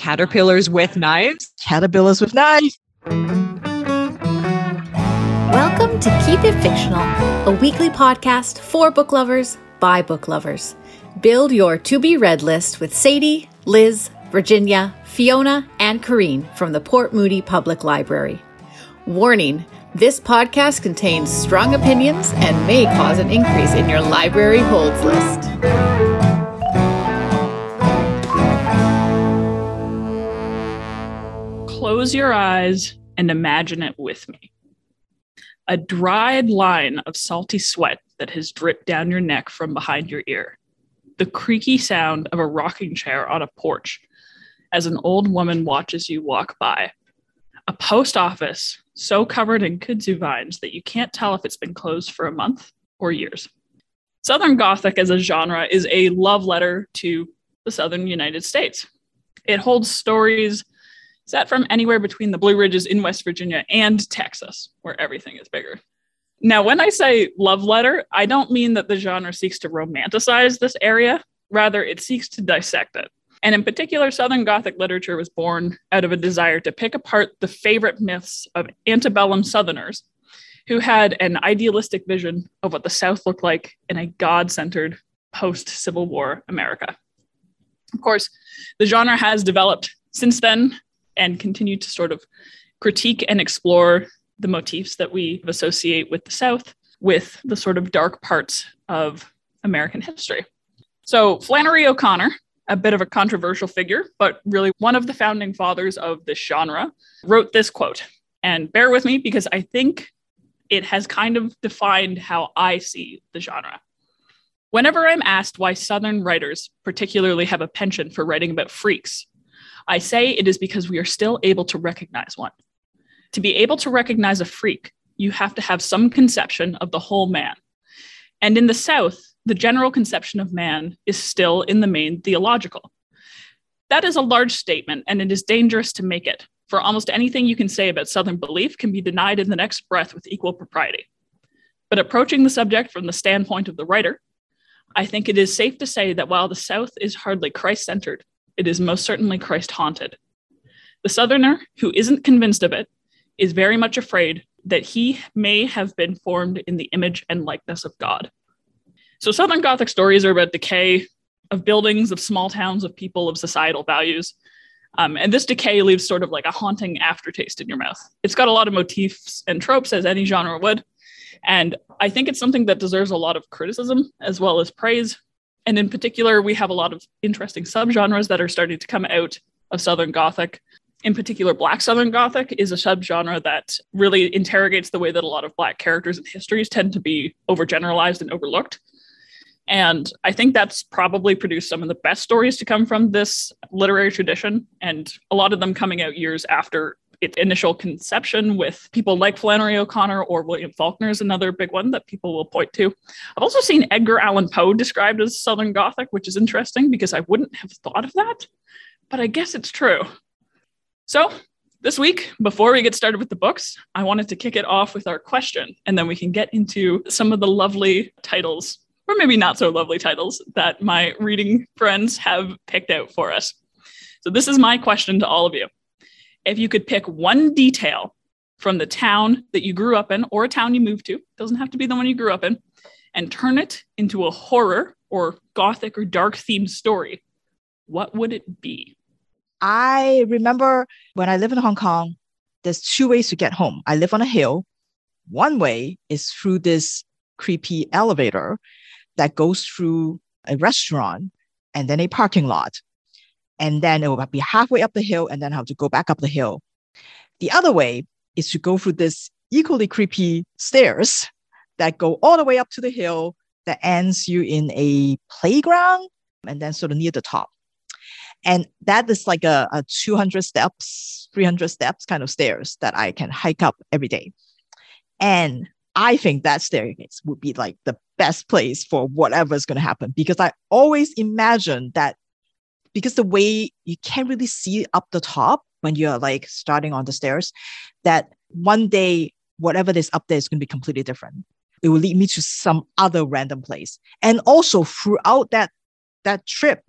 Caterpillars with knives? Caterpillars with knives. Welcome to Keep It Fictional, a weekly podcast for book lovers by book lovers. Build your to be read list with Sadie, Liz, Virginia, Fiona, and Corrine from the Port Moody Public Library. Warning this podcast contains strong opinions and may cause an increase in your library holds list. Close your eyes and imagine it with me. A dried line of salty sweat that has dripped down your neck from behind your ear. The creaky sound of a rocking chair on a porch as an old woman watches you walk by. A post office so covered in kudzu vines that you can't tell if it's been closed for a month or years. Southern Gothic as a genre is a love letter to the Southern United States. It holds stories set from anywhere between the Blue Ridges in West Virginia and Texas, where everything is bigger. Now, when I say love letter, I don't mean that the genre seeks to romanticize this area. Rather, it seeks to dissect it. And in particular, Southern Gothic literature was born out of a desire to pick apart the favorite myths of antebellum Southerners who had an idealistic vision of what the South looked like in a God centered post Civil War America. Of course, the genre has developed since then and continue to sort of critique and explore the motifs that we associate with the South with the sort of dark parts of American history. So, Flannery O'Connor, a bit of a controversial figure, but really one of the founding fathers of this genre, wrote this quote. And bear with me because I think it has kind of defined how I see the genre. Whenever I'm asked why Southern writers particularly have a penchant for writing about freaks, I say it is because we are still able to recognize one. To be able to recognize a freak, you have to have some conception of the whole man. And in the South, the general conception of man is still, in the main, theological. That is a large statement, and it is dangerous to make it, for almost anything you can say about Southern belief can be denied in the next breath with equal propriety. But approaching the subject from the standpoint of the writer, I think it is safe to say that while the South is hardly Christ centered, it is most certainly Christ haunted. The Southerner who isn't convinced of it is very much afraid that he may have been formed in the image and likeness of God. So, Southern Gothic stories are about decay of buildings, of small towns, of people, of societal values. Um, and this decay leaves sort of like a haunting aftertaste in your mouth. It's got a lot of motifs and tropes, as any genre would. And I think it's something that deserves a lot of criticism as well as praise and in particular, we have a lot of interesting subgenres that are starting to come out of Southern Gothic. In particular, Black Southern Gothic is a subgenre that really interrogates the way that a lot of Black characters and histories tend to be overgeneralized and overlooked. And I think that's probably produced some of the best stories to come from this literary tradition, and a lot of them coming out years after its initial conception with people like Flannery O'Connor or William Faulkner is another big one that people will point to. I've also seen Edgar Allan Poe described as Southern Gothic, which is interesting because I wouldn't have thought of that, but I guess it's true. So, this week, before we get started with the books, I wanted to kick it off with our question, and then we can get into some of the lovely titles, or maybe not so lovely titles, that my reading friends have picked out for us. So, this is my question to all of you if you could pick one detail from the town that you grew up in or a town you moved to, doesn't have to be the one you grew up in, and turn it into a horror or gothic or dark themed story, what would it be? I remember when I live in Hong Kong, there's two ways to get home. I live on a hill. One way is through this creepy elevator that goes through a restaurant and then a parking lot and then it will be halfway up the hill and then have to go back up the hill. The other way is to go through this equally creepy stairs that go all the way up to the hill that ends you in a playground and then sort of near the top. And that is like a, a 200 steps, 300 steps kind of stairs that I can hike up every day. And I think that staircase would be like the best place for whatever's going to happen because I always imagine that because the way you can't really see up the top when you're like starting on the stairs, that one day, whatever is up there is going to be completely different. It will lead me to some other random place. And also throughout that that trip,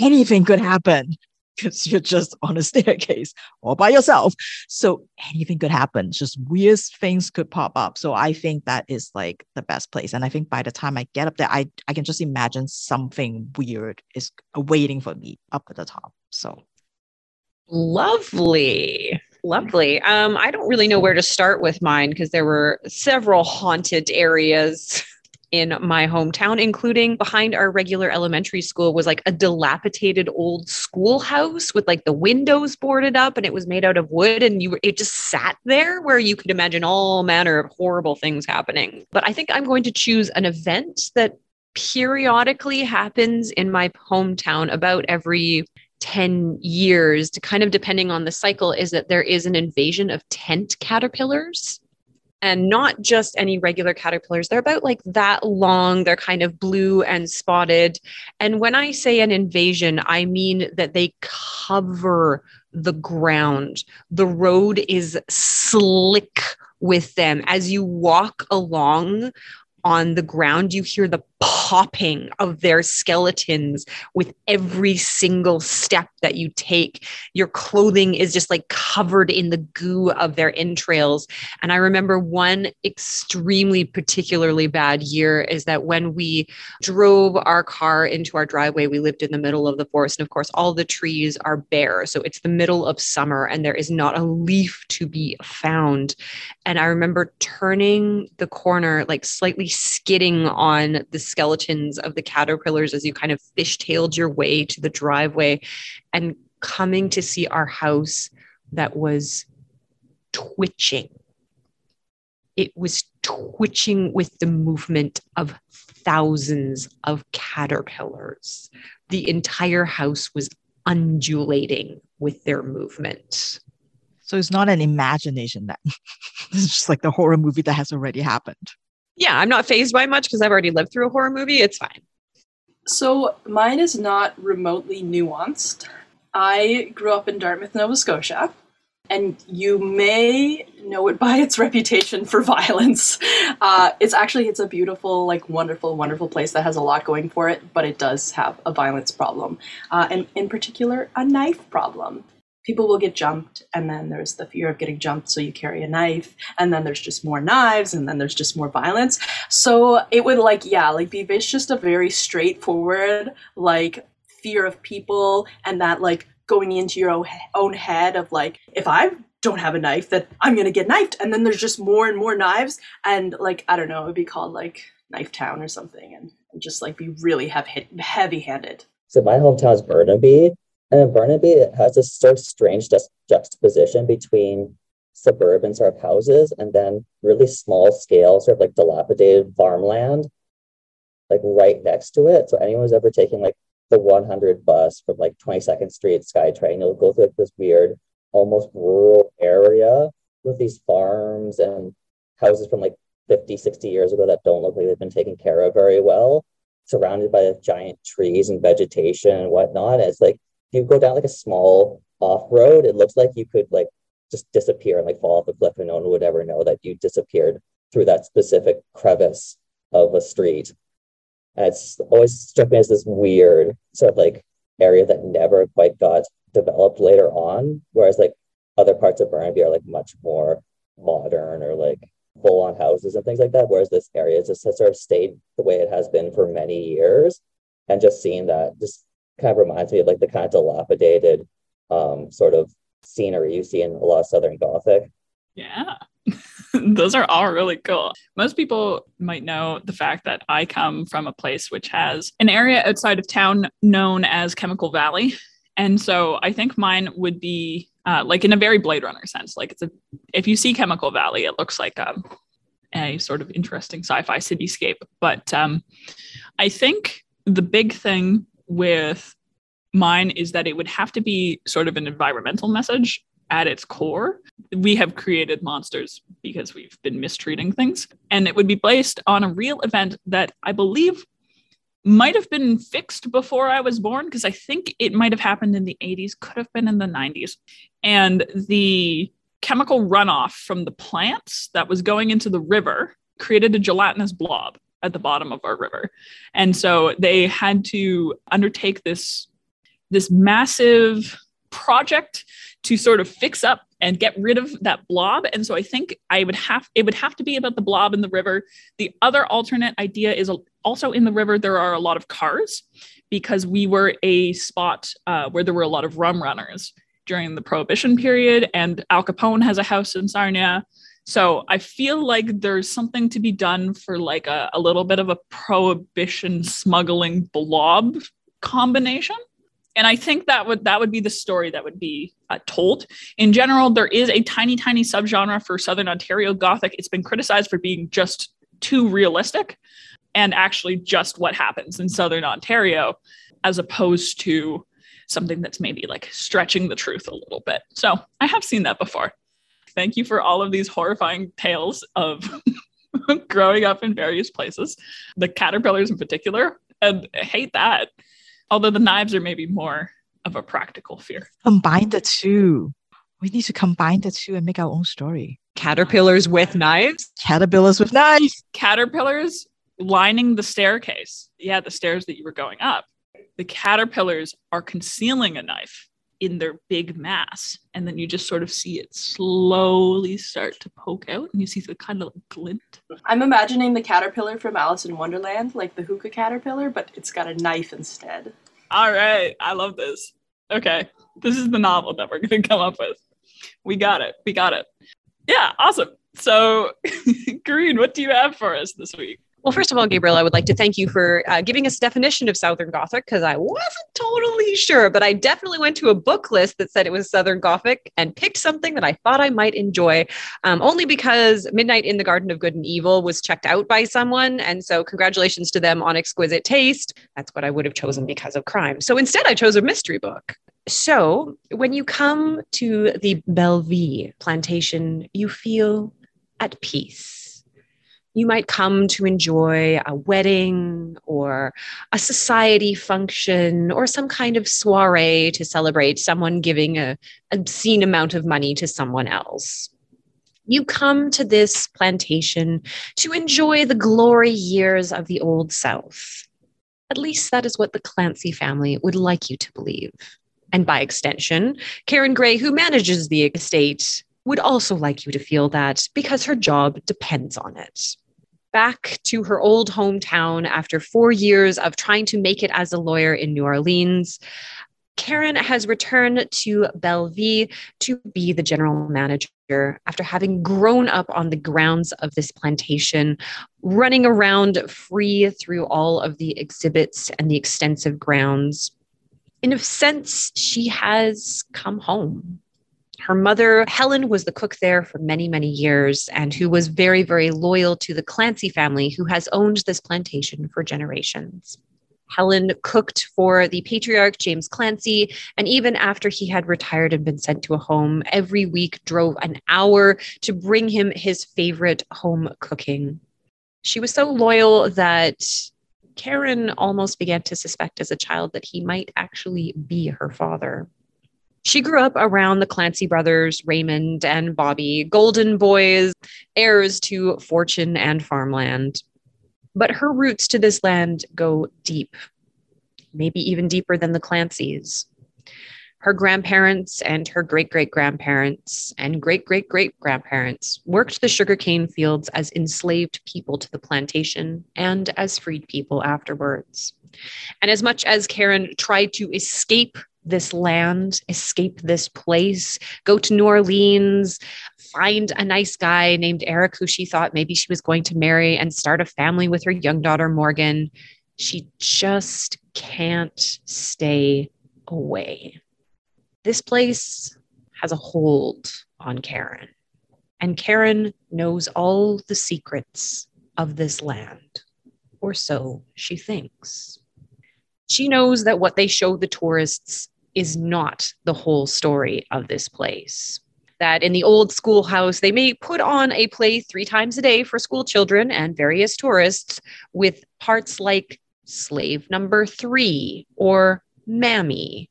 anything could happen. Because you're just on a staircase all by yourself. So anything could happen. Just weird things could pop up. So I think that is like the best place. And I think by the time I get up there, I, I can just imagine something weird is waiting for me up at the top. So lovely. Lovely. Um, I don't really know where to start with mine because there were several haunted areas in my hometown, including behind our regular elementary school was like a dilapidated old schoolhouse with like the windows boarded up and it was made out of wood and you were it just sat there where you could imagine all manner of horrible things happening. But I think I'm going to choose an event that periodically happens in my hometown about every 10 years to kind of depending on the cycle is that there is an invasion of tent caterpillars and not just any regular caterpillars. They're about like that long. They're kind of blue and spotted. And when I say an invasion, I mean that they cover the ground. The road is slick with them. As you walk along on the ground, you hear the popping of their skeletons with every single step that you take. Your clothing is just like covered in the goo of their entrails. And I remember one extremely particularly bad year is that when we drove our car into our driveway, we lived in the middle of the forest. And of course, all the trees are bare. So it's the middle of summer and there is not a leaf to be found. And I remember turning the corner, like slightly skidding on the skeleton skeletons of the caterpillars as you kind of fishtailed your way to the driveway and coming to see our house that was twitching. It was twitching with the movement of thousands of caterpillars. The entire house was undulating with their movement. So it's not an imagination that it's just like the horror movie that has already happened yeah, I'm not phased by much because I've already lived through a horror movie. It's fine. So mine is not remotely nuanced. I grew up in Dartmouth, Nova Scotia, and you may know it by its reputation for violence. Uh, it's actually it's a beautiful, like wonderful, wonderful place that has a lot going for it, but it does have a violence problem, uh, and in particular, a knife problem people will get jumped and then there's the fear of getting jumped so you carry a knife and then there's just more knives and then there's just more violence. So it would like yeah like be just a very straightforward like fear of people and that like going into your own head of like if i don't have a knife that i'm gonna get knifed and then there's just more and more knives and like i don't know it would be called like knife town or something and, and just like be really heavy heavy handed so my hometown is burnaby and in Burnaby it has this sort of strange juxtaposition between suburban sort of houses and then really small scale, sort of like dilapidated farmland, like right next to it. So anyone who's ever taken like the 100 bus from like 22nd Street SkyTrain, you'll go through like, this weird, almost rural area with these farms and houses from like 50, 60 years ago that don't look like they've been taken care of very well, surrounded by giant trees and vegetation and whatnot. And it's like you go down like a small off road, it looks like you could like just disappear and like fall off a cliff and no one would ever know that you disappeared through that specific crevice of a street. And it's always struck me as this weird sort of like area that never quite got developed later on. Whereas like other parts of Burnaby are like much more modern or like full on houses and things like that. Whereas this area just has sort of stayed the way it has been for many years. And just seeing that just kind of reminds me of like the kind of dilapidated um, sort of scenery you see in a lot of Southern Gothic. Yeah. Those are all really cool. Most people might know the fact that I come from a place which has an area outside of town known as Chemical Valley. And so I think mine would be uh, like in a very Blade Runner sense. Like it's a, if you see Chemical Valley, it looks like a, um, a sort of interesting sci-fi cityscape. But um, I think the big thing with mine is that it would have to be sort of an environmental message at its core. We have created monsters because we've been mistreating things. And it would be based on a real event that I believe might have been fixed before I was born, because I think it might have happened in the 80s, could have been in the 90s. And the chemical runoff from the plants that was going into the river created a gelatinous blob at the bottom of our river. And so they had to undertake this this massive project to sort of fix up and get rid of that blob. And so I think I would have it would have to be about the blob in the river. The other alternate idea is also in the river there are a lot of cars because we were a spot uh, where there were a lot of rum runners during the prohibition period and Al Capone has a house in Sarnia. So I feel like there's something to be done for like a, a little bit of a prohibition smuggling blob combination. And i think that would that would be the story that would be uh, told. In general there is a tiny tiny subgenre for southern ontario gothic. It's been criticized for being just too realistic and actually just what happens in southern ontario as opposed to something that's maybe like stretching the truth a little bit. So i have seen that before thank you for all of these horrifying tales of growing up in various places the caterpillars in particular and I hate that although the knives are maybe more of a practical fear. Combine the two. We need to combine the two and make our own story. Caterpillars with knives? Caterpillars with knives. Caterpillars lining the staircase. Yeah, the stairs that you were going up. The caterpillars are concealing a knife in their big mass. And then you just sort of see it slowly start to poke out and you see the kind of glint. I'm imagining the caterpillar from Alice in Wonderland, like the hookah caterpillar, but it's got a knife instead. All right. I love this. Okay. This is the novel that we're going to come up with. We got it. We got it. Yeah. Awesome. So, Green, what do you have for us this week? Well, first of all, Gabriel, I would like to thank you for uh, giving us definition of Southern Gothic because I wasn't totally sure, but I definitely went to a book list that said it was Southern Gothic and picked something that I thought I might enjoy, um, only because Midnight in the Garden of Good and Evil was checked out by someone, and so congratulations to them on exquisite taste. That's what I would have chosen because of crime. So instead, I chose a mystery book. So when you come to the Belle Vie plantation, you feel at peace you might come to enjoy a wedding or a society function or some kind of soiree to celebrate someone giving a obscene amount of money to someone else. You come to this plantation to enjoy the glory years of the Old South. At least that is what the Clancy family would like you to believe. And by extension, Caren Gray, who manages the estate, would also like you to feel that because her job depends on it back to her old hometown after four years of trying to make it as a lawyer in New Orleans. Caren has returned to Belle Vie to be the general manager after having grown up on the grounds of this plantation, running around free through all of the exhibits and the extensive grounds. In a sense, she has come home. Her mother, Helen, was the cook there for many, many years and who was very, very loyal to the Clancy family, who has owned this plantation for generations. Helen cooked for the patriarch James Clancy, and even after he had retired and been sent to a home, every week drove an hour to bring him his favorite home cooking. She was so loyal that Caren almost began to suspect as a child that he might actually be her father. She grew up around the Clancy brothers, Raymond and Bobby, golden boys, heirs to fortune and farmland. But her roots to this land go deep, maybe even deeper than the Clancy's. Her grandparents and her great great grandparents and great great great grandparents worked the sugarcane fields as enslaved people to the plantation and as freed people afterwards. And as much as Caren tried to escape this land, escape this place, go to New Orleans, find a nice guy named Eric who she thought maybe she was going to marry and start a family with her young daughter, Morgan. She just can't stay away. This place has a hold on Caren, and Caren knows all the secrets of this land, or so she thinks. She knows that what they show the tourists is not the whole story of this place. That in the old schoolhouse, they may put on a play three times a day for school children and various tourists with parts like slave number three or mammy.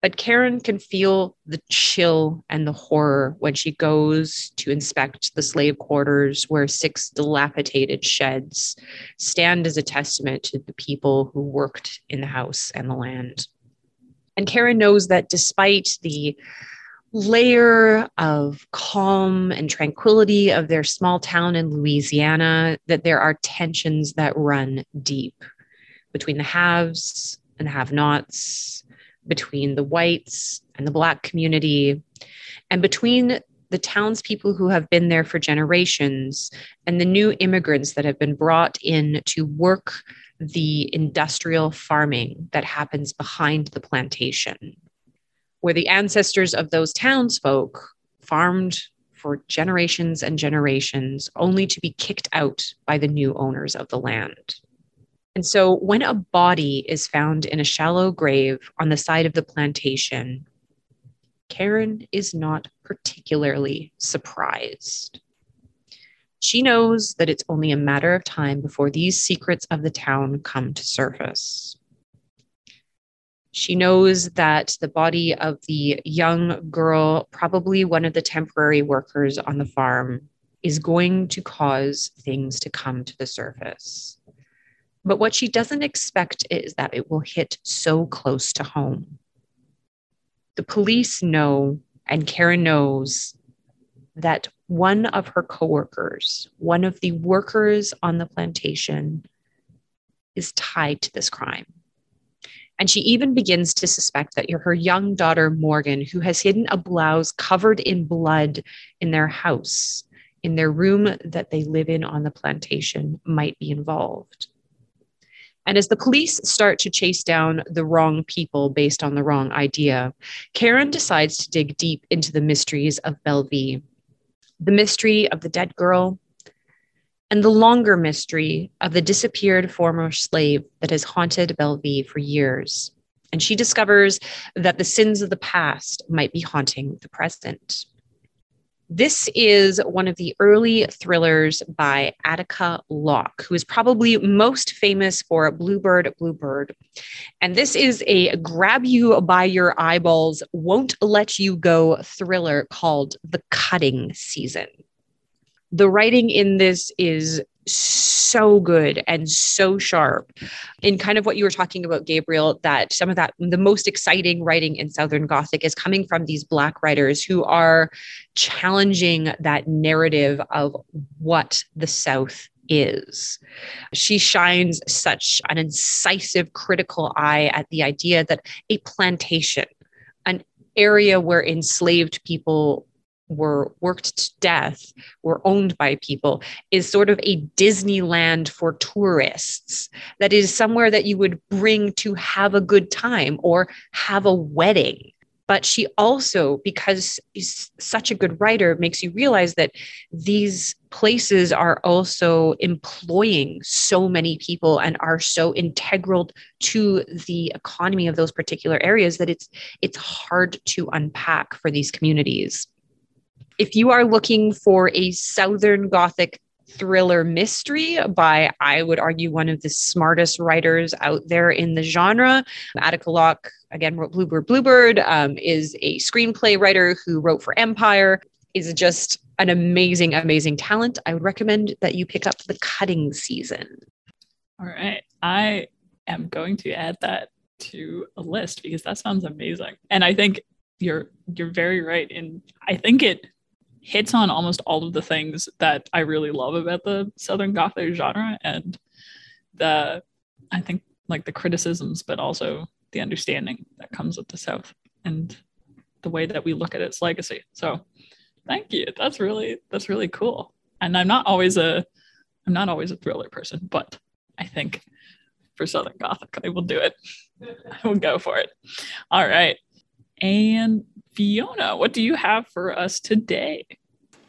But Caren can feel the chill and the horror when she goes to inspect the slave quarters where six dilapidated sheds stand as a testament to the people who worked in the house and the land. And Caren knows that despite the layer of calm and tranquility of their small town in Louisiana, that there are tensions that run deep between the haves and the have nots, between the whites and the black community, and between the townspeople who have been there for generations and the new immigrants that have been brought in to work the industrial farming that happens behind the plantation, where the ancestors of those townsfolk farmed for generations and generations, only to be kicked out by the new owners of the land. And so, when a body is found in a shallow grave on the side of the plantation, Caren is not particularly surprised. She knows that it's only a matter of time before these secrets of the town come to surface. She knows that the body of the young girl, probably one of the temporary workers on the farm, is going to cause things to come to the surface. But what she doesn't expect is that it will hit so close to home. The police know, and Caren knows, that one of her coworkers, one of the workers on the plantation, is tied to this crime. And she even begins to suspect that her young daughter, Morgan, who has hidden a blouse covered in blood in their house, in their room that they live in on the plantation, might be involved. And as the police start to chase down the wrong people based on the wrong idea, Caren decides to dig deep into the mysteries of Belle Vie, the mystery of the dead girl, and the longer mystery of the disappeared former slave that has haunted Belle Vie for years. And she discovers that the sins of the past might be haunting the present. This is one of the early thrillers by Attica Locke, who is probably most famous for Bluebird, Bluebird. And this is a grab you by your eyeballs, won't let you go thriller called The Cutting Season. The writing in this is so good and so sharp in kind of what you were talking about gabriel that some of that the most exciting writing in southern gothic is coming from these black writers who are challenging that narrative of what the south is. She shines such an incisive critical eye at the idea that a plantation, an area where enslaved people were worked to death, were owned by people, is sort of a Disneyland for tourists. That is somewhere that you would bring to have a good time or have a wedding. But she also, because she's such a good writer, makes you realize that these places are also employing so many people and are so integral to the economy of those particular areas that it's it's hard to unpack for these communities if you are looking for a Southern Gothic thriller mystery by, I would argue, one of the smartest writers out there in the genre. Attica Locke, again, wrote Bluebird Bluebird, um, is a screenplay writer who wrote for Empire, is just an amazing, amazing talent. I would recommend that you pick up the cutting season. All right. I am going to add that to a list because that sounds amazing. And I think you're you're very right. And I think it hits on almost all of the things that I really love about the Southern Gothic genre and the I think like the criticisms, but also the understanding that comes with the South and the way that we look at its legacy. So thank you. That's really that's really cool. And I'm not always a I'm not always a thriller person, but I think for Southern Gothic, I will do it. I will go for it. All right. And Fiona, what do you have for us today?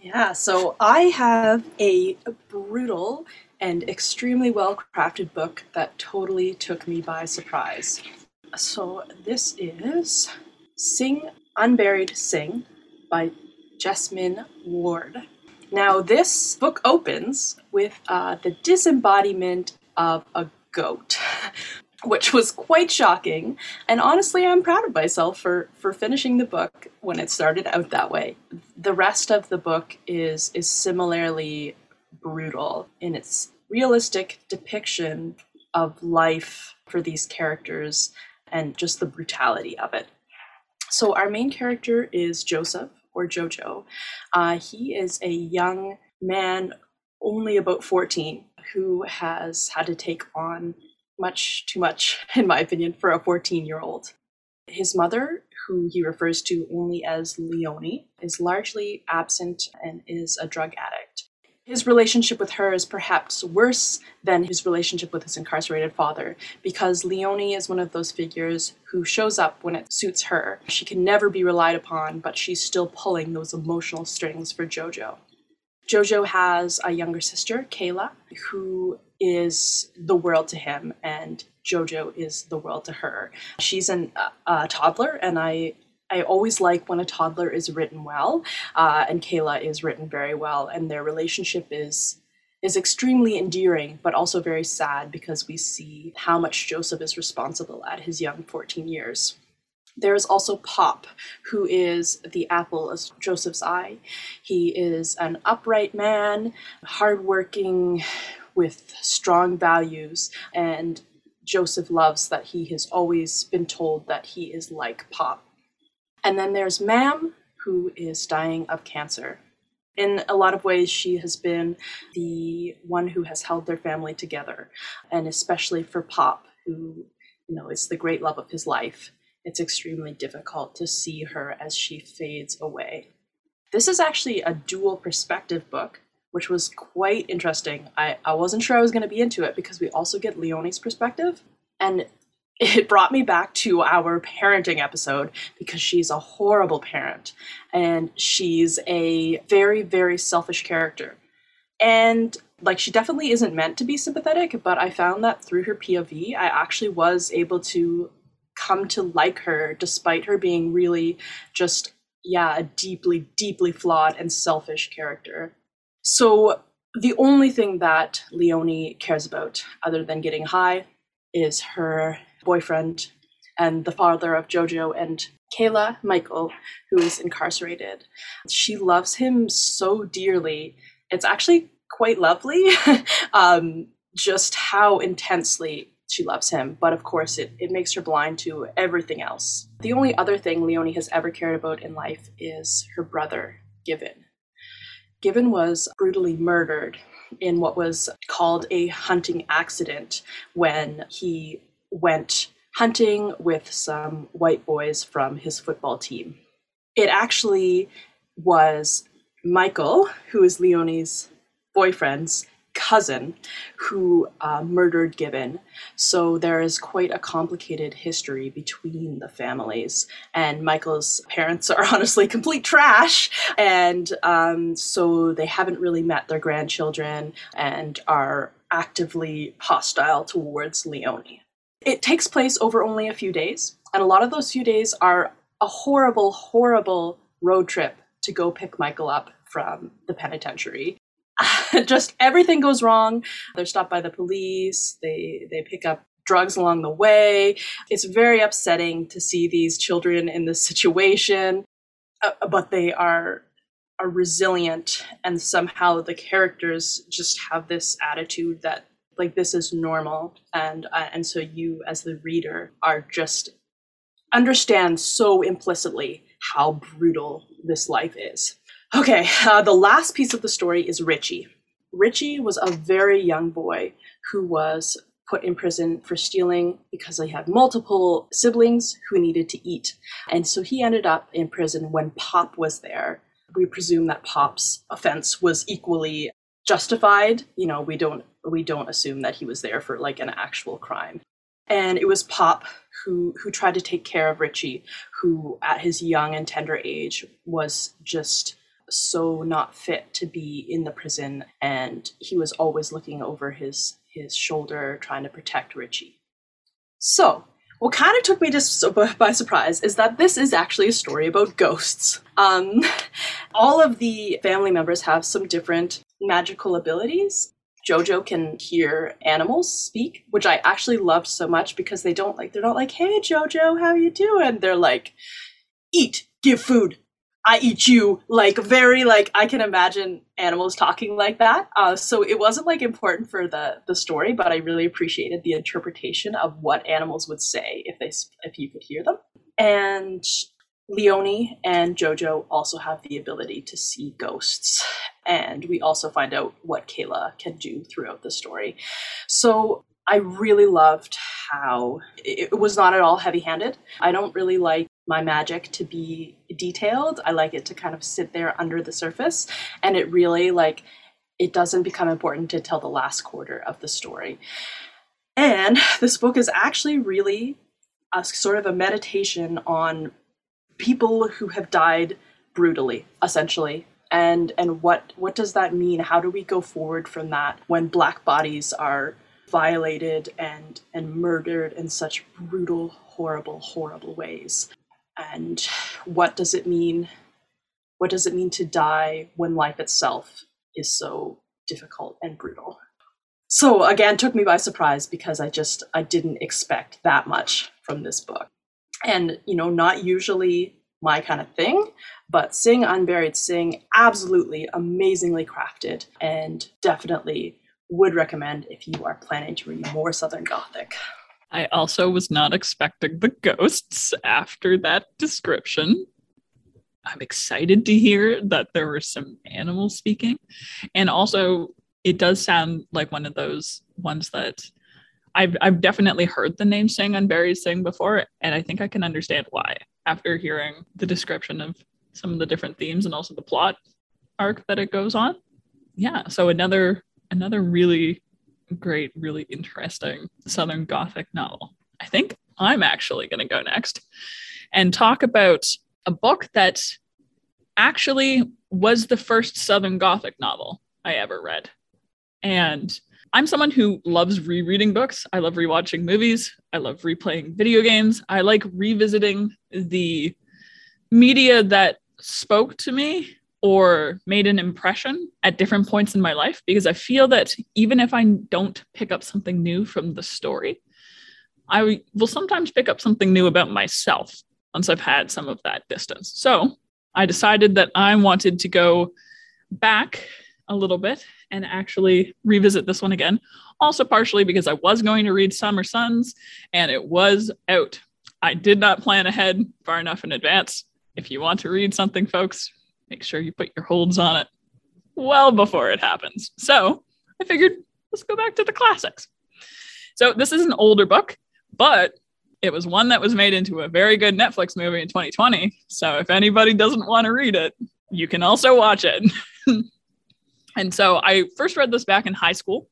Yeah, so I have a brutal and extremely well crafted book that totally took me by surprise. So this is Sing Unburied Sing by Jesmyn Ward. Now, this book opens with uh, the disembodiment of a goat, which was quite shocking. And honestly, I'm proud of myself for for finishing the book when it started out that way. The rest of the book is is similarly brutal in its realistic depiction of life for these characters and just the brutality of it. So, our main character is Joseph, or Jojo. Uh, he is a young man, only about 14, who has had to take on much too much, in my opinion, for a 14 year old. His mother, who he refers to only as Leonie, is largely absent and is a drug addict. His relationship with her is perhaps worse than his relationship with his incarcerated father because Leonie is one of those figures who shows up when it suits her. She can never be relied upon, but she's still pulling those emotional strings for Jojo. Jojo has a younger sister, Kayla, who is the world to him, and Jojo is the world to her. She's an, a toddler, and I I always like when a toddler is written well, uh, and Kayla is written very well, and their relationship is is extremely endearing, but also very sad because we see how much Joseph is responsible at his young 14 years. There is also Pop, who is the apple of Joseph's eye. He is an upright man, hardworking, with strong values, and Joseph loves that he has always been told that he is like Pop. And then there's Mam, who is dying of cancer. In a lot of ways, she has been the one who has held their family together, and especially for Pop, who you know is the great love of his life. It's extremely difficult to see her as she fades away. This is actually a dual perspective book, which was quite interesting. I, I wasn't sure I was going to be into it because we also get Leonie's perspective. And it brought me back to our parenting episode because she's a horrible parent and she's a very, very selfish character. And like, she definitely isn't meant to be sympathetic, but I found that through her POV, I actually was able to come to like her despite her being really just, yeah, a deeply, deeply flawed and selfish character. So, the only thing that Leonie cares about, other than getting high, is her boyfriend and the father of Jojo and Kayla, Michael, who is incarcerated. She loves him so dearly. It's actually quite lovely, um, just how intensely she loves him. But of course, it, it makes her blind to everything else. The only other thing Leonie has ever cared about in life is her brother, Given. Given was brutally murdered in what was called a hunting accident when he went hunting with some white boys from his football team. It actually was Michael, who is Leonie's boyfriend's cousin, who uh, murdered Given. So there is quite a complicated history between the families. And Michael's parents are honestly complete trash. And um, so they haven't really met their grandchildren and are actively hostile towards Leonie. It takes place over only a few days, and a lot of those few days are a horrible, horrible road trip to go pick Michael up from the penitentiary. Just everything goes wrong. They're stopped by the police. They they pick up drugs along the way. It's very upsetting to see these children in this situation, uh, but they are are resilient and somehow the characters just have this attitude that like this is normal and uh, and so you as the reader are just understand so implicitly how brutal this life is okay uh, the last piece of the story is richie. Richie was a very young boy who was put in prison for stealing because he had multiple siblings who needed to eat. And so he ended up in prison when pop was there. We presume that pop's offense was equally justified. You know we don't we don't assume that he was there for like an actual crime. And it was Pop who who tried to take care of Richie, who at his young and tender age was just so not fit to be in the prison and he was always looking over his his shoulder trying to protect Richie. So, what kind of took me just by surprise is that this is actually a story about ghosts. Um, all of the family members have some different magical abilities, Jojo can hear animals speak, which I actually loved so much because they don't like they're not like, "Hey Jojo, how you doing?" They're like, "Eat, give food. I eat you, like very like I can imagine animals talking like that. Uh, so it wasn't like important for the the story, but I really appreciated the interpretation of what animals would say if they if you could hear them. And Leonie and Jojo also have the ability to see ghosts, and we also find out what Kayla can do throughout the story. So I really loved how it was not at all heavy handed. I don't really like my magic to be detailed. I like it to kind of sit there under the surface and it really like it doesn't become important to tell the last quarter of the story. And this book is actually really a sort of a meditation on people who have died brutally, essentially. And and what what does that mean? How do we go forward from that when black bodies are violated and and murdered in such brutal, horrible, horrible ways. And what does it mean? What does it mean to die when life itself is so difficult and brutal? So again, took me by surprise because I just I didn't expect that much from this book. And you know, not usually my kind of thing, but Sing Unburied Sing absolutely amazingly crafted and definitely would recommend if you are planning to read more Southern Gothic. I also was not expecting the ghosts after that description. I'm excited to hear that there were some animals speaking. And also, it does sound like one of those ones that I've, I've definitely heard the name Sing Unburied Sing before, and I think I can understand why after hearing the description of some of the different themes and also the plot arc that it goes on. Yeah, so another another really great, really interesting Southern Gothic novel. I think I'm actually going to go next and talk about a book that actually was the first Southern Gothic novel I ever read. And I'm someone who loves rereading books. I love rewatching movies. I love replaying video games. I like revisiting the media that spoke to me or made an impression at different points in my life because I feel that even if I don't pick up something new from the story, I will sometimes pick up something new about myself once I've had some of that distance. So I decided that I wanted to go back a little bit and actually revisit this one again. Also, partially because I was going to read Summer Sons and it was out. I did not plan ahead far enough in advance. If you want to read something, folks, make sure you put your holds on it well before it happens. So I figured let's go back to the classics. So this is an older book, but it was one that was made into a very good Netflix movie in 2020. So if anybody doesn't want to read it, you can also watch it. and so I first read this back in high school.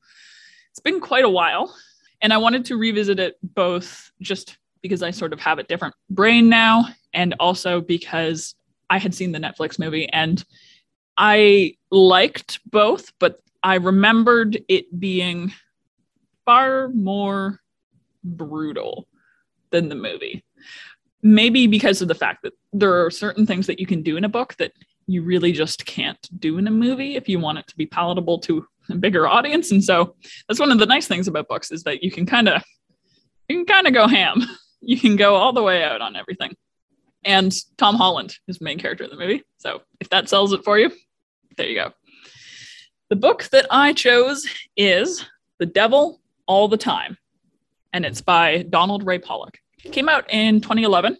It's been quite a while. And I wanted to revisit it both just because I sort of have a different brain now, and also because I had seen the Netflix movie and I liked both, but I remembered it being far more brutal than the movie. Maybe because of the fact that there are certain things that you can do in a book that you really just can't do in a movie if you want it to be palatable to a bigger audience. And so that's one of the nice things about books is that you can kind of you can kind of go ham. You can go all the way out on everything and Tom Holland is the main character in the movie. So if that sells it for you, there you go. The book that I chose is The Devil All the Time, and it's by Donald Ray Pollock. It came out in 2011.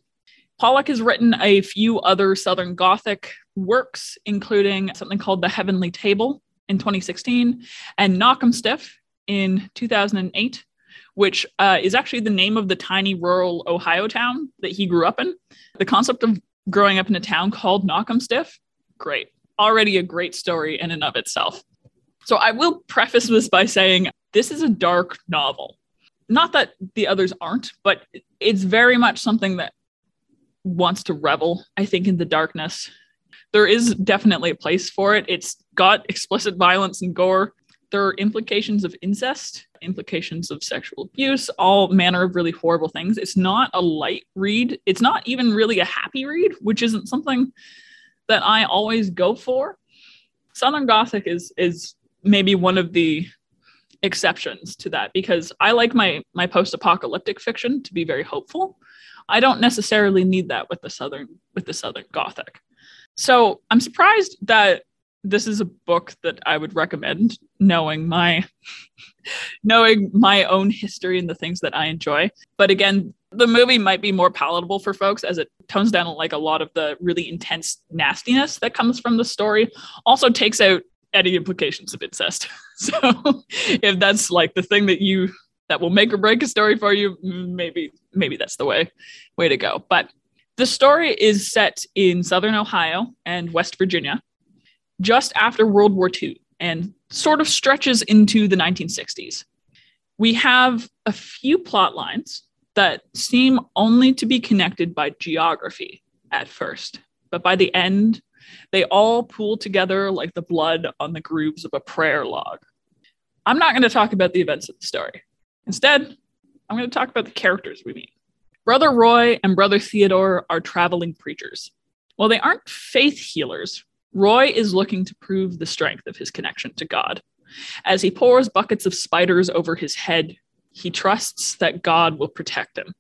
Pollock has written a few other Southern Gothic works, including something called The Heavenly Table in 2016 and Knockemstiff in 2008 which uh, is actually the name of the tiny rural Ohio town that he grew up in. The concept of growing up in a town called Knockemstiff, great. Already a great story in and of itself. So I will preface this by saying this is a dark novel. Not that the others aren't, but it's very much something that wants to revel, I think, in the darkness. There is definitely a place for it. It's got explicit violence and gore. There are implications of incest implications of sexual abuse, all manner of really horrible things. It's not a light read. It's not even really a happy read, which isn't something that I always go for. Southern Gothic is is maybe one of the exceptions to that because I like my my post-apocalyptic fiction to be very hopeful. I don't necessarily need that with the southern with the Southern Gothic. So I'm surprised that this is a book that I would recommend, knowing my knowing my own history and the things that I enjoy. But again, the movie might be more palatable for folks as it tones down like a lot of the really intense nastiness that comes from the story. Also takes out any implications of incest. So if that's like the thing that you that will make or break a story for you, maybe maybe that's the way way to go. But the story is set in southern Ohio and West Virginia just after World War II and sort of stretches into the 1960s. We have a few plot lines that seem only to be connected by geography at first, but by the end, they all pool together like the blood on the grooves of a prayer log. I'm not going to talk about the events of the story. Instead, I'm going to talk about the characters we meet. Brother Roy and Brother Theodore are traveling preachers. While they aren't faith healers, Roy is looking to prove the strength of his connection to God. As he pours buckets of spiders over his head, he trusts that God will protect him.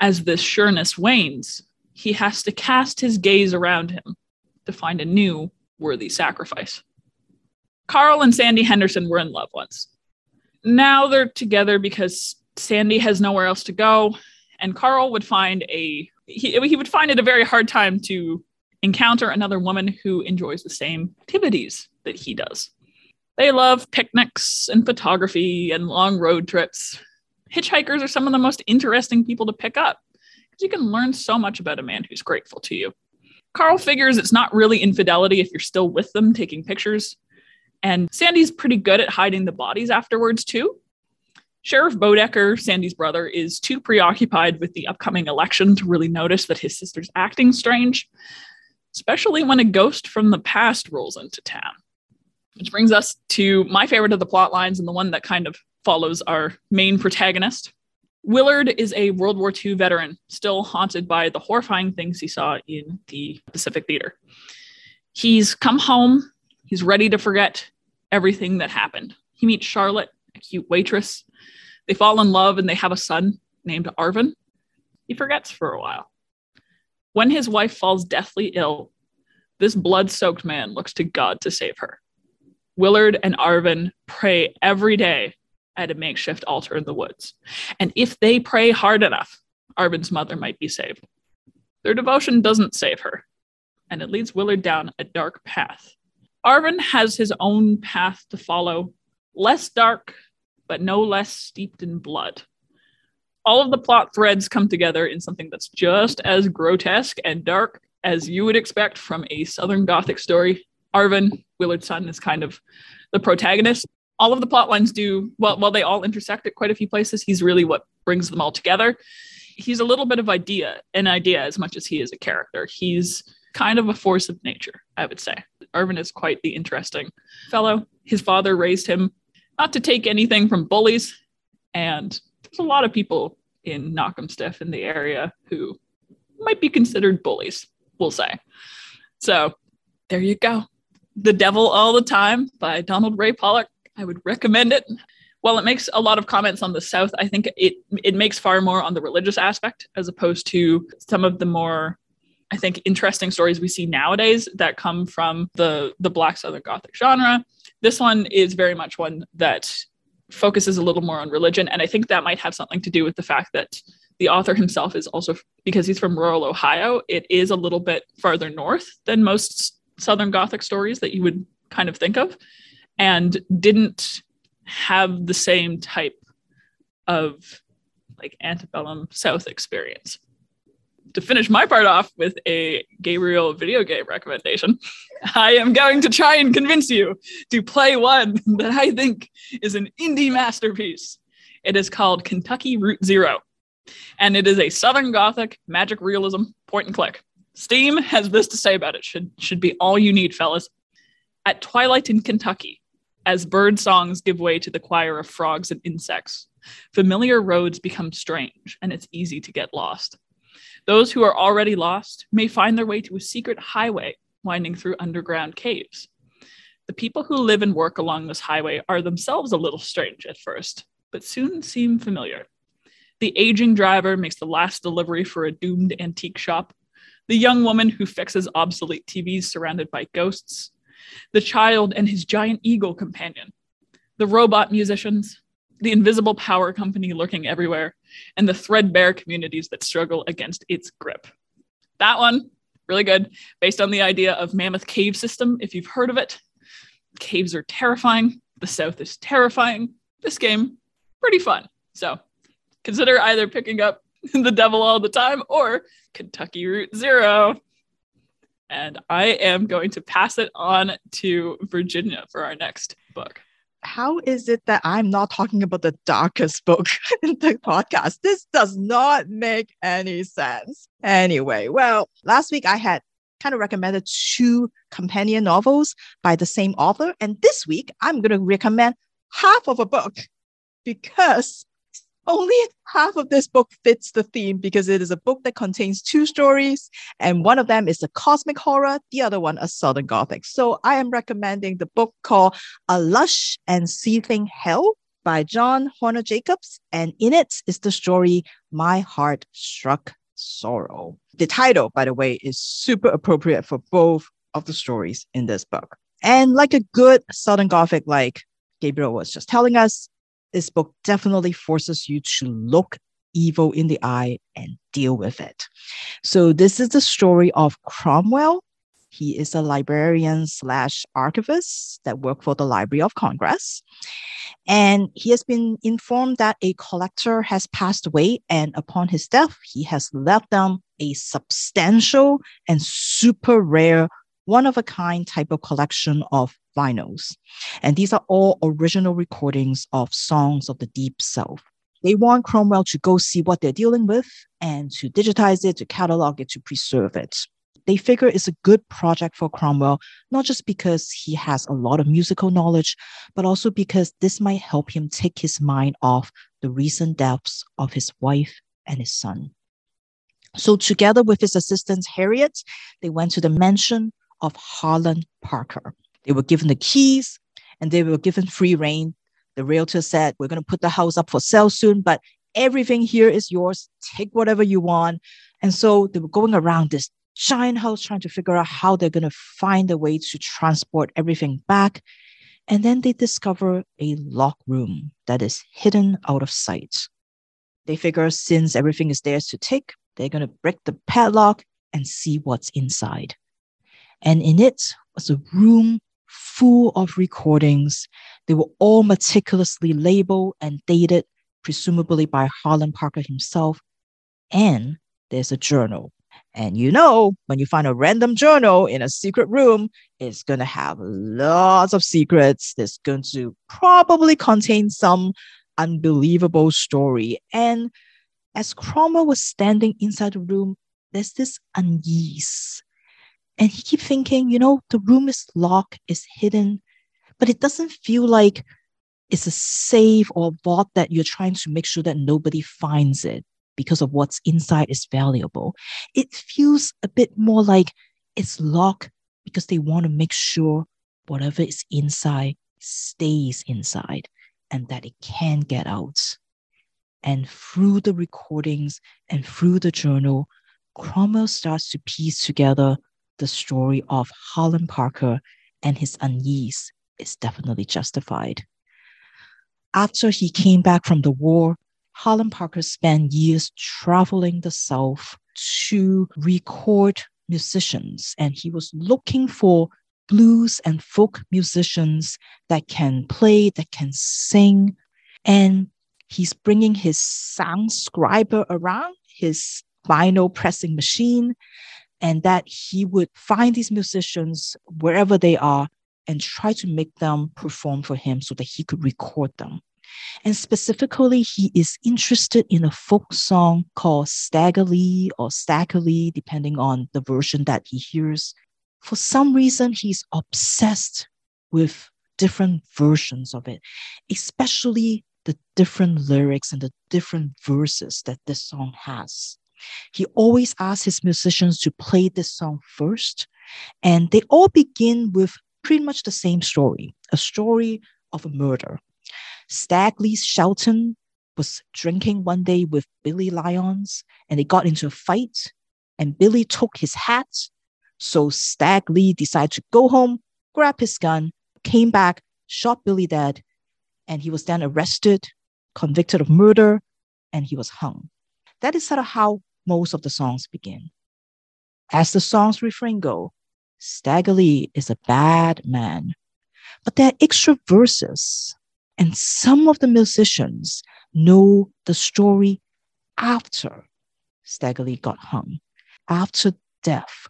As this sureness wanes, he has to cast his gaze around him to find a new worthy sacrifice. Carl and Sandy Henderson were in love once. Now they're together because Sandy has nowhere else to go, and Carl would find a he, he would find it a very hard time to encounter another woman who enjoys the same activities that he does. They love picnics and photography and long road trips. Hitchhikers are some of the most interesting people to pick up because you can learn so much about a man who's grateful to you. Carl figures it's not really infidelity if you're still with them taking pictures. And Sandy's pretty good at hiding the bodies afterwards, too. Sheriff Bodecker, Sandy's brother, is too preoccupied with the upcoming election to really notice that his sister's acting strange, especially when a ghost from the past rolls into town. Which brings us to my favorite of the plot lines and the one that kind of follows our main protagonist. Willard is a World War II veteran, still haunted by the horrifying things he saw in the Pacific Theater. He's come home, he's ready to forget everything that happened. He meets Charlotte, a cute waitress. They fall in love and they have a son named Arvin. He forgets for a while. When his wife falls deathly ill, this blood soaked man looks to God to save her. Willard and Arvin pray every day at a makeshift altar in the woods. And if they pray hard enough, Arvin's mother might be saved. Their devotion doesn't save her, and it leads Willard down a dark path. Arvin has his own path to follow, less dark, but no less steeped in blood all of the plot threads come together in something that's just as grotesque and dark as you would expect from a Southern Gothic story. Arvin, Willard's son, is kind of the protagonist. All of the plot lines do, well, while they all intersect at quite a few places, he's really what brings them all together. He's a little bit of idea, an idea as much as he is a character. He's kind of a force of nature, I would say. Arvin is quite the interesting fellow. His father raised him not to take anything from bullies, and there's a lot of people in Knockemstiff in the area who might be considered bullies, we'll say. So there you go. The Devil All the Time by Donald Ray Pollock. I would recommend it. While it makes a lot of comments on the South, I think it it makes far more on the religious aspect as opposed to some of the more I think interesting stories we see nowadays that come from the the Black Southern Gothic genre. This one is very much one that focuses a little more on religion. And I think that might have something to do with the fact that the author himself is also, because he's from rural Ohio, it is a little bit farther north than most Southern Gothic stories that you would kind of think of, and didn't have the same type of like antebellum South experience to finish my part off with a Gabriel video game recommendation, I am going to try and convince you to play one that I think is an indie masterpiece. It is called Kentucky Route Zero, and it is a Southern Gothic magic realism point and click. Steam has this to say about it. Should should be all you need, fellas. At twilight in Kentucky, as bird songs give way to the choir of frogs and insects, familiar roads become strange, and it's easy to get lost. Those who are already lost may find their way to a secret highway winding through underground caves. The people who live and work along this highway are themselves a little strange at first, but soon seem familiar. The aging driver makes the last delivery for a doomed antique shop. the young woman who fixes obsolete TVs surrounded by ghosts, the child and his giant eagle companion, the robot musicians, the invisible power company lurking everywhere, and the threadbare communities that struggle against its grip. That one, really good, based on the idea of Mammoth Cave System, if you've heard of it. Caves are terrifying, the South is terrifying. This game, pretty fun. So consider either picking up The Devil All the Time or Kentucky Route Zero. And I am going to pass it on to Virginia for our next book how is it that I'm not talking about the darkest book in the podcast? This does not make any sense. Anyway, well, last week I had kind of recommended two companion novels by the same author. And this week I'm going to recommend half of a book because only half of this book fits the theme because it is a book that contains two stories, and one of them is a cosmic horror, the other one a southern gothic. So I am recommending the book called A Lush and Seething Hell by John Hornor Jacobs, and in it is the story My Heart Struck Sorrow. The title, by the way, is super appropriate for both of the stories in this book. And like a good Southern Gothic, like Gabriel was just telling us, this book definitely forces you to look evil in the eye and deal with it. So this is the story of Cromwell. He is a librarian slash archivist that worked for the Library of Congress. And he has been informed that a collector has passed away, and upon his death, he has left them a substantial and super rare one of a kind type of collection of vinyls. And these are all original recordings of songs of the Deep South. They want Cromwell to go see what they're dealing with and to digitize it, to catalog it, to preserve it. They figure it's a good project for Cromwell, not just because he has a lot of musical knowledge, but also because this might help him take his mind off the recent deaths of his wife and his son. So, together with his assistant Harriet, they went to the mansion of Harlan Parker. They were given the keys and they were given free reign. The realtor said, We're going to put the house up for sale soon, but everything here is yours. Take whatever you want. And so they were going around this giant house trying to figure out how they're going to find a way to transport everything back. And then they discover a locked room that is hidden out of sight. They figure since everything is theirs to take, they're going to break the padlock and see what's inside and in it was a room full of recordings. They were all meticulously labeled and dated, presumably by Harlan Parker himself. And there's a journal. And you know, when you find a random journal in a secret room, it's going to have lots of secrets. It's going to probably contain some unbelievable story. And as Cromwell was standing inside the room, there's this unease and he keep thinking, you know, the room is locked, is hidden, but it doesn't feel like it's a safe or vault that you're trying to make sure that nobody finds it because of what's inside is valuable. It feels a bit more like it's locked because they want to make sure whatever is inside stays inside and that it can get out. And through the recordings and through the journal, Cromwell starts to piece together the story of Harlan Parker and his unease is definitely justified. After he came back from the war, Harlan Parker spent years traveling the South to record musicians, and he was looking for blues and folk musicians that can play, that can sing. And he's bringing his sound scriber around, his vinyl pressing machine, and that he would find these musicians wherever they are and try to make them perform for him so that he could record them. And specifically, he is interested in a folk song called Stagger Lee or Staggerly, depending on the version that he hears. For some reason, he's obsessed with different versions of it, especially the different lyrics and the different verses that this song has. He always asks his musicians to play this song first, and they all begin with pretty much the same story a story of a murder. Stagley Shelton was drinking one day with Billy Lyons, and they got into a fight. And Billy took his hat. So Stag Lee decided to go home, grab his gun, came back, shot Billy dead, and he was then arrested, convicted of murder, and he was hung. That is sort of how most of the songs begin. As the song's refrain go, Stagger is a bad man. But there are extra verses, and some of the musicians know the story after Stagger got hung, after death,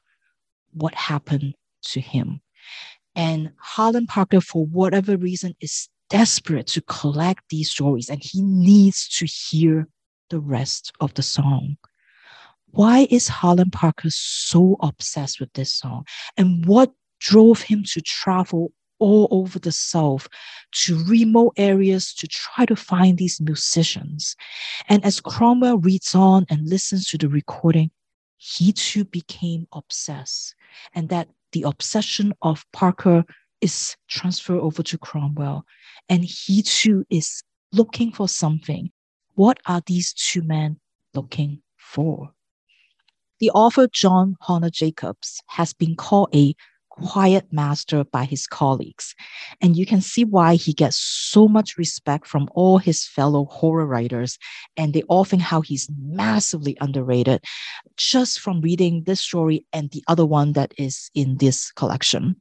what happened to him. And Harlan Parker, for whatever reason, is desperate to collect these stories and he needs to hear the rest of the song. Why is Harlan Parker so obsessed with this song? And what drove him to travel all over the South to remote areas to try to find these musicians? And as Cromwell reads on and listens to the recording, he too became obsessed. And that the obsession of Parker is transferred over to Cromwell. And he too is looking for something. What are these two men looking for? The author John Hornor Jacobs has been called a quiet master by his colleagues. And you can see why he gets so much respect from all his fellow horror writers. And they think how he's massively underrated just from reading this story and the other one that is in this collection.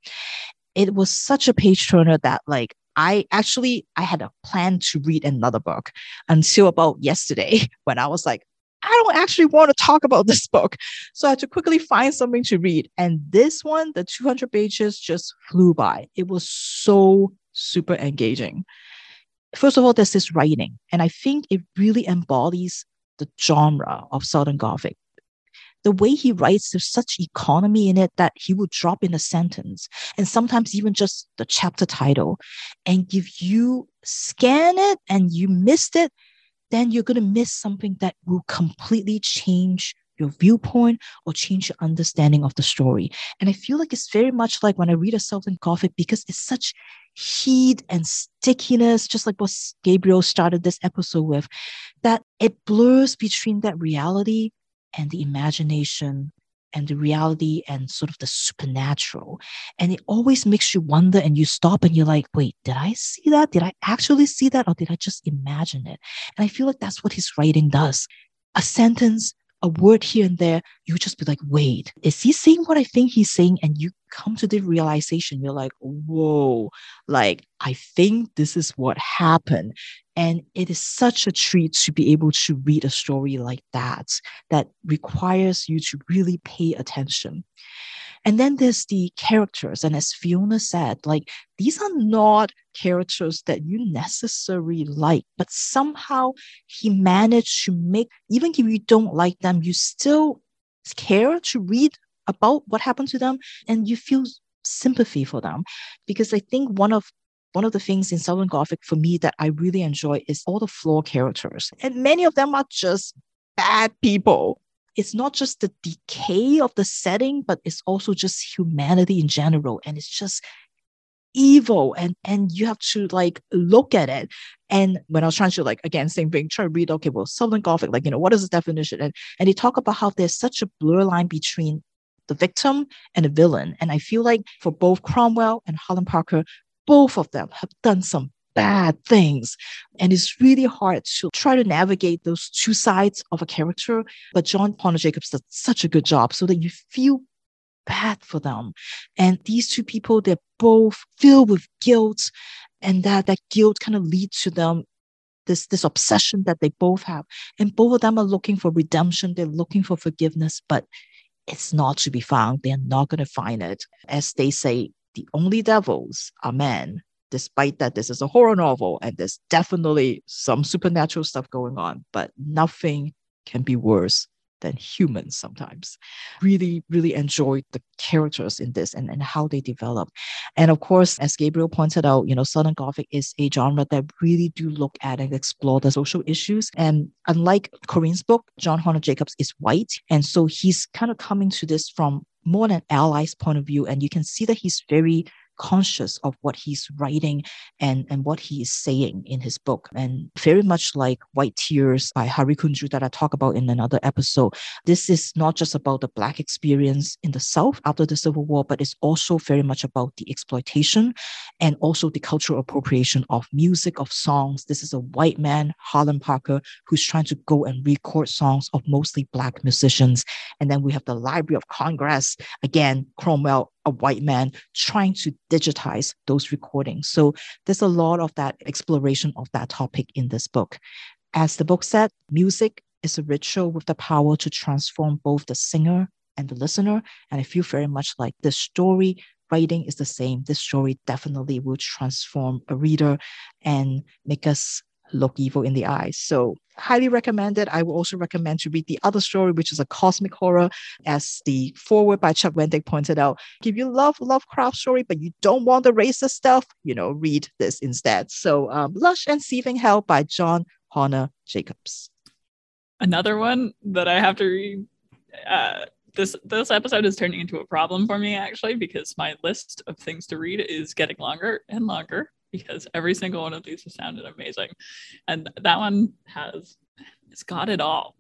It was such a page turner that like I actually I had a plan to read another book until about yesterday when I was like, I don't actually want to talk about this book. So I had to quickly find something to read. And this one, the 200 pages just flew by. It was so super engaging. First of all, there's this writing, and I think it really embodies the genre of Southern Gothic. The way he writes, there's such economy in it that he will drop in a sentence and sometimes even just the chapter title. And if you scan it and you missed it, then you're going to miss something that will completely change your viewpoint or change your understanding of the story. And I feel like it's very much like when I read a Southern Gothic because it's such heat and stickiness, just like what Gabriel started this episode with, that it blurs between that reality and the imagination and the reality and sort of the supernatural. And it always makes you wonder and you stop and you're like, wait, did I see that? Did I actually see that? Or did I just imagine it? And I feel like that's what his writing does. A sentence, a word here and there, you just be like, wait, is he saying what I think he's saying? And you come to the realization, you're like, whoa, like, I think this is what happened. And it is such a treat to be able to read a story like that, that requires you to really pay attention. And then there's the characters. And as Fiona said, like these are not characters that you necessarily like, but somehow he managed to make, even if you don't like them, you still care to read about what happened to them and you feel sympathy for them. Because I think one of one of the things in Southern Gothic for me that I really enjoy is all the floor characters. And many of them are just bad people. It's not just the decay of the setting, but it's also just humanity in general. And it's just evil. And and you have to like look at it. And when i was trying to like again same thing try to read okay well southern gothic like you know what is the definition? And and they talk about how there's such a blur line between the victim and the villain. And i feel like for both cromwell and harlan parker both of them have done some bad things. And it's really hard to try to navigate those two sides of a character. But John Hornor Jacobs does such a good job so that you feel bad for them. And these two people, they're both filled with guilt, and that, that guilt kind of leads to them this, this obsession that they both have. And both of them are looking for redemption, they're looking for forgiveness, but it's not to be found. They're not going to find it. As they say, the only devils are men, despite that this is a horror novel and there's definitely some supernatural stuff going on, but nothing can be worse than humans sometimes. Really, really enjoyed the characters in this and, and how they develop. And of course, as Gabriel pointed out, you know, Southern Gothic is a genre that really do look at and explore the social issues. And unlike Caren's book, John Hornor Jacobs is white. And so he's kind of coming to this from more an ally's point of view. And you can see that he's very conscious of what he's writing and, and what he is saying in his book. And very much like White Tears by Hari Kunzru that I talk about in another episode, this is not just about the Black experience in the South after the Civil War, but it's also very much about the exploitation and also the cultural appropriation of music, of songs. This is a white man, Harlan Parker, who's trying to go and record songs of mostly Black musicians. And then we have the Library of Congress, again, Cromwell, a white man, trying to digitize those recordings. So there's a lot of that exploration of that topic in this book. As the book said, music is a ritual with the power to transform both the singer and the listener. And I feel very much like this story writing is the same. This story definitely will transform a reader and make us look evil in the eyes. So highly recommended. I will also recommend to read the other story, which is a cosmic horror, as the forward by Chuck Wendig pointed out. If you love Lovecraft story, but you don't want the racist stuff, you know, read this instead. So um, Lush and Seething Hell by John Hornor Jacobs. Another one that I have to read. Uh, this this episode is turning into a problem for me actually because my list of things to read is getting longer and longer because every single one of these has sounded amazing. And that one has it's got it all.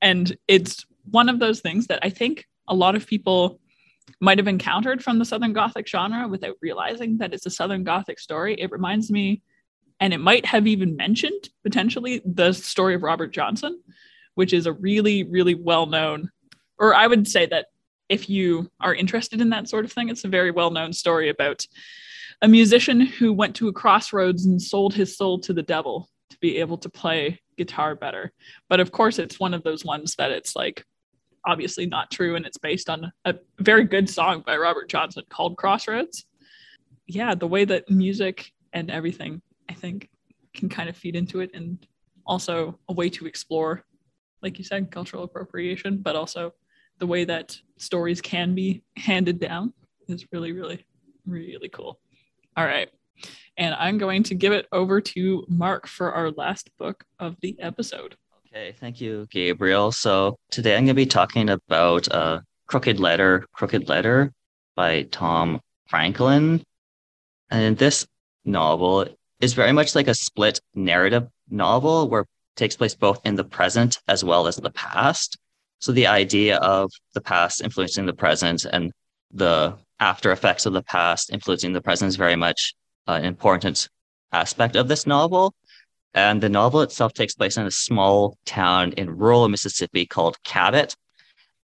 And it's one of those things that I think a lot of people might have encountered from the Southern Gothic genre without realizing that it's a Southern Gothic story. It reminds me, and it might have even mentioned potentially the story of Robert Johnson, which is a really, really well known, or I would say that if you are interested in that sort of thing, it's a very well known story about a musician who went to a crossroads and sold his soul to the devil to be able to play guitar better. But of course, it's one of those ones that it's like obviously not true and it's based on a very good song by Robert Johnson called Crossroads. Yeah, the way that music and everything, I think, can kind of feed into it and also a way to explore, like you said, cultural appropriation, but also the way that stories can be handed down is really, really, really cool. All right. And I'm going to give it over to Mark for our last book of the episode. Okay, thank you, Gabriel. So today I'm going to be talking about uh, Crooked Letter, Crooked Letter by Tom Franklin. And this novel is very much like a split narrative novel where it takes place both in the present as well as the past. So the idea of the past influencing the present and the after effects of the past influencing the present is very much uh, an important aspect of this novel. And the novel itself takes place in a small town in rural Mississippi called Chabot.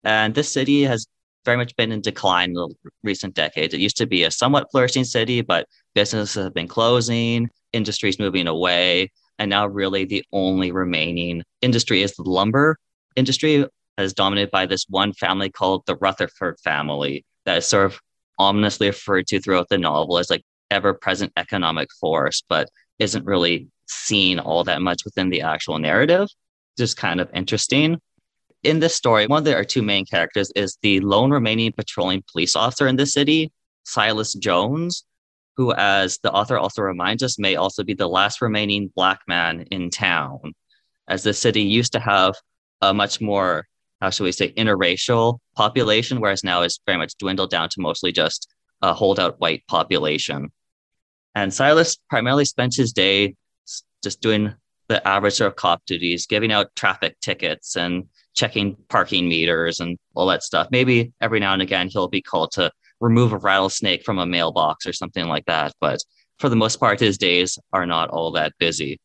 And this city has very much been in decline in the recent decades. It used to be a somewhat flourishing city, but businesses have been closing, industries moving away, and now really the only remaining industry is the lumber industry that is dominated by this one family called the Rutherford family that is sort of ominously referred to throughout the novel as like ever present economic force, but isn't really seen all that much within the actual narrative. Just kind of interesting. In this story, one of the, our two main characters is the lone remaining patrolling police officer in the city, Silas Jones, who, as the author also reminds us, may also be the last remaining Black man in town, as the city used to have a much more Uh, how should we say, interracial population, whereas now it's very much dwindled down to mostly just a holdout white population. And Silas primarily spent his day just doing the average sort of cop duties, giving out traffic tickets and checking parking meters and all that stuff. Maybe every now and again he'll be called to remove a rattlesnake from a mailbox or something like that. But for the most part, his days are not all that busy.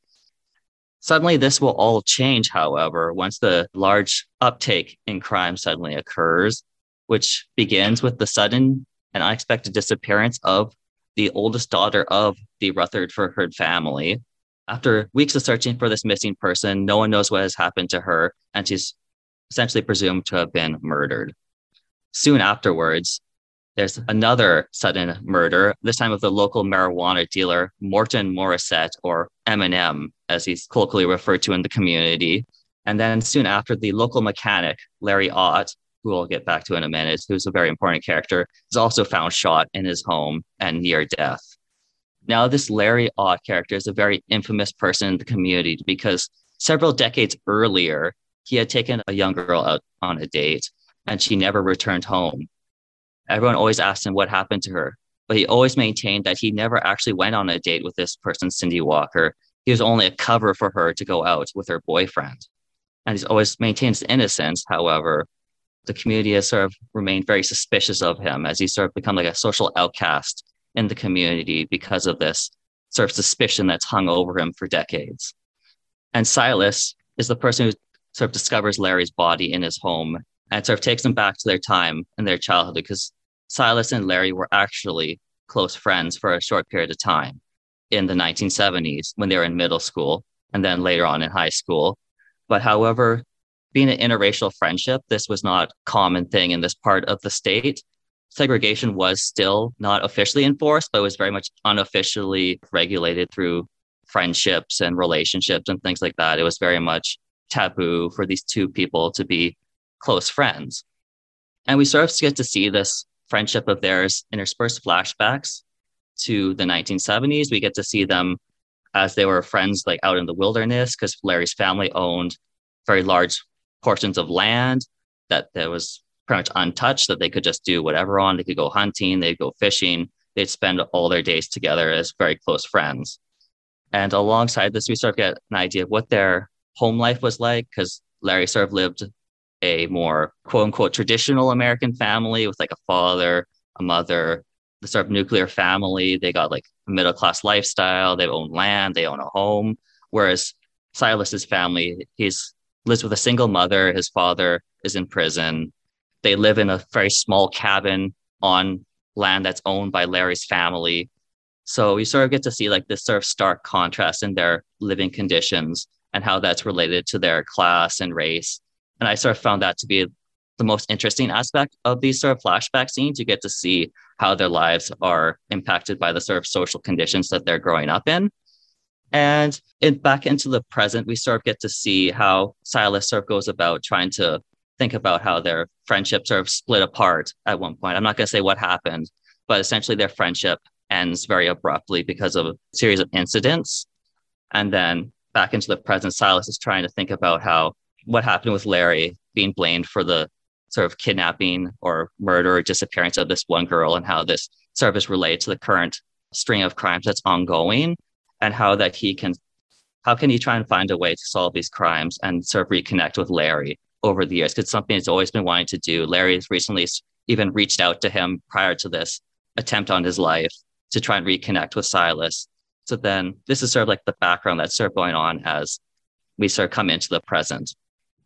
Suddenly, this will all change, however, once the large uptake in crime suddenly occurs, which begins with the sudden and unexpected disappearance of the oldest daughter of the Rutherford family. After weeks of searching for this missing person, no one knows what has happened to her, and she's essentially presumed to have been murdered. Soon afterwards, there's another sudden murder, this time of the local marijuana dealer, Morton Morissette, or M&M, as he's colloquially referred to in the community. And then soon after, the local mechanic, Larry Ott, who we'll get back to in a minute, who's a very important character, is also found shot in his home and near death. Now, this Larry Ott character is a very infamous person in the community because several decades earlier, he had taken a young girl out on a date and she never returned home everyone always asks him what happened to her. but he always maintained that he never actually went on a date with this person, Cindy Walker. He was only a cover for her to go out with her boyfriend. And he's always maintained his innocence. However, the community has sort of remained very suspicious of him as he's sort of become like a social outcast in the community because of this sort of suspicion that's hung over him for decades. And Silas is the person who sort of discovers Larry's body in his home and sort of takes them back to their time and their childhood because Silas and Larry were actually close friends for a short period of time in the 1970s when they were in middle school and then later on in high school. But however, being an interracial friendship, this was not common thing in this part of the state. Segregation was still not officially enforced, but it was very much unofficially regulated through friendships and relationships and things like that. It was very much taboo for these two people to be close friends. And we sort of get to see this friendship of theirs interspersed flashbacks to the 1970s. We get to see them as they were friends, like out in the wilderness, because Larry's family owned very large portions of land that there was pretty much untouched that they could just do whatever on. They could go hunting, they'd go fishing, they'd spend all their days together as very close friends. And alongside this, we sort of get an idea of what their home life was like because Larry sort of lived a more quote unquote traditional American family with like a father, a mother, the sort of nuclear family. They got like a middle class lifestyle. They own land, they own a home. Whereas Silas's family, he's lives with a single mother. His father is in prison. They live in a very small cabin on land that's owned by Larry's family. So you sort of get to see like this sort of stark contrast in their living conditions and how that's related to their class and race. And I sort of found that to be the most interesting aspect of these sort of flashback scenes. You get to see how their lives are impacted by the sort of social conditions that they're growing up in. And in, back into the present, we sort of get to see how Silas sort of goes about trying to think about how their friendship sort of split apart at one point. I'm not going to say what happened, but essentially their friendship ends very abruptly because of a series of incidents. And then back into the present, Silas is trying to think about how what happened with Larry being blamed for the sort of kidnapping or murder or disappearance of this one girl and how this is related to the current string of crimes that's ongoing and how that he can how can he try and find a way to solve these crimes and sort of reconnect with Larry over the years? Because something he's always been wanting to do. Larry has recently even reached out to him prior to this attempt on his life to try and reconnect with Silas. So then this is sort of like the background that's sort of going on as we sort of come into the present.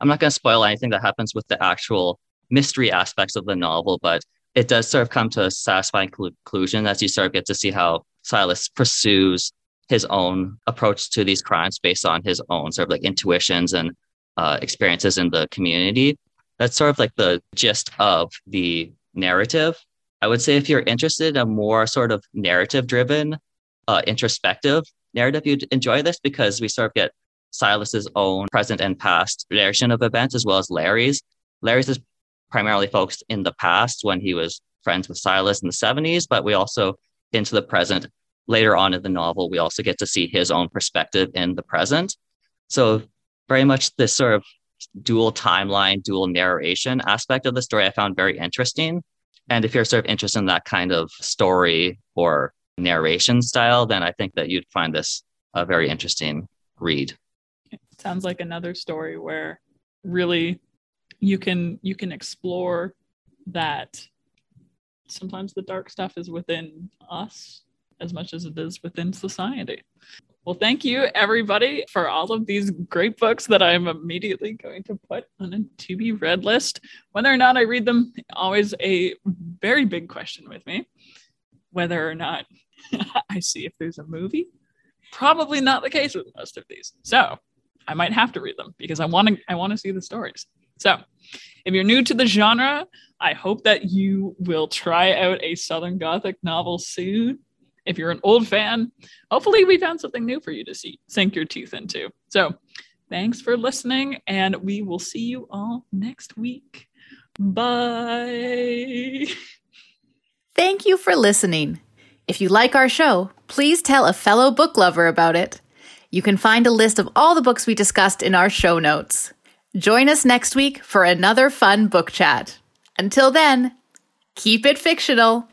I'm not going to spoil anything that happens with the actual mystery aspects of the novel, but it does sort of come to a satisfying conclusion as you sort of get to see how Silas pursues his own approach to these crimes based on his own sort of like intuitions and uh, experiences in the community. That's sort of like the gist of the narrative. I would say if you're interested in a more sort of narrative driven, uh, introspective narrative, you'd enjoy this because we sort of get Silas's own present and past version of events as well as Larry's. Larry's is primarily focused in the past when he was friends with Silas in the 70s, but we also into the present later on in the novel, we also get to see his own perspective in the present. So, very much this sort of dual timeline, dual narration aspect of the story, I found very interesting. And if you're sort of interested in that kind of story or narration style, then I think that you'd find this a very interesting read. Sounds like another story where really you can you can explore that sometimes the dark stuff is within us as much as it is within society. Well, thank you everybody for all of these great books that I'm immediately going to put on a to be read list. Whether or not I read them, always a very big question with me. Whether or not I see if there's a movie, probably not the case with most of these. So I might have to read them because I want to I want to see the stories. So if you're new to the genre, I hope that you will try out a Southern Gothic novel soon if you're an old fan, hopefully we found something new for you to see, sink your teeth into. So thanks for listening, and we will see you all next week. Bye. Thank you for listening. If you like our show, please tell a fellow book lover about it. You can find a list of all the books we discussed in our show notes. Join us next week for another fun book chat. Until then, keep it fictional.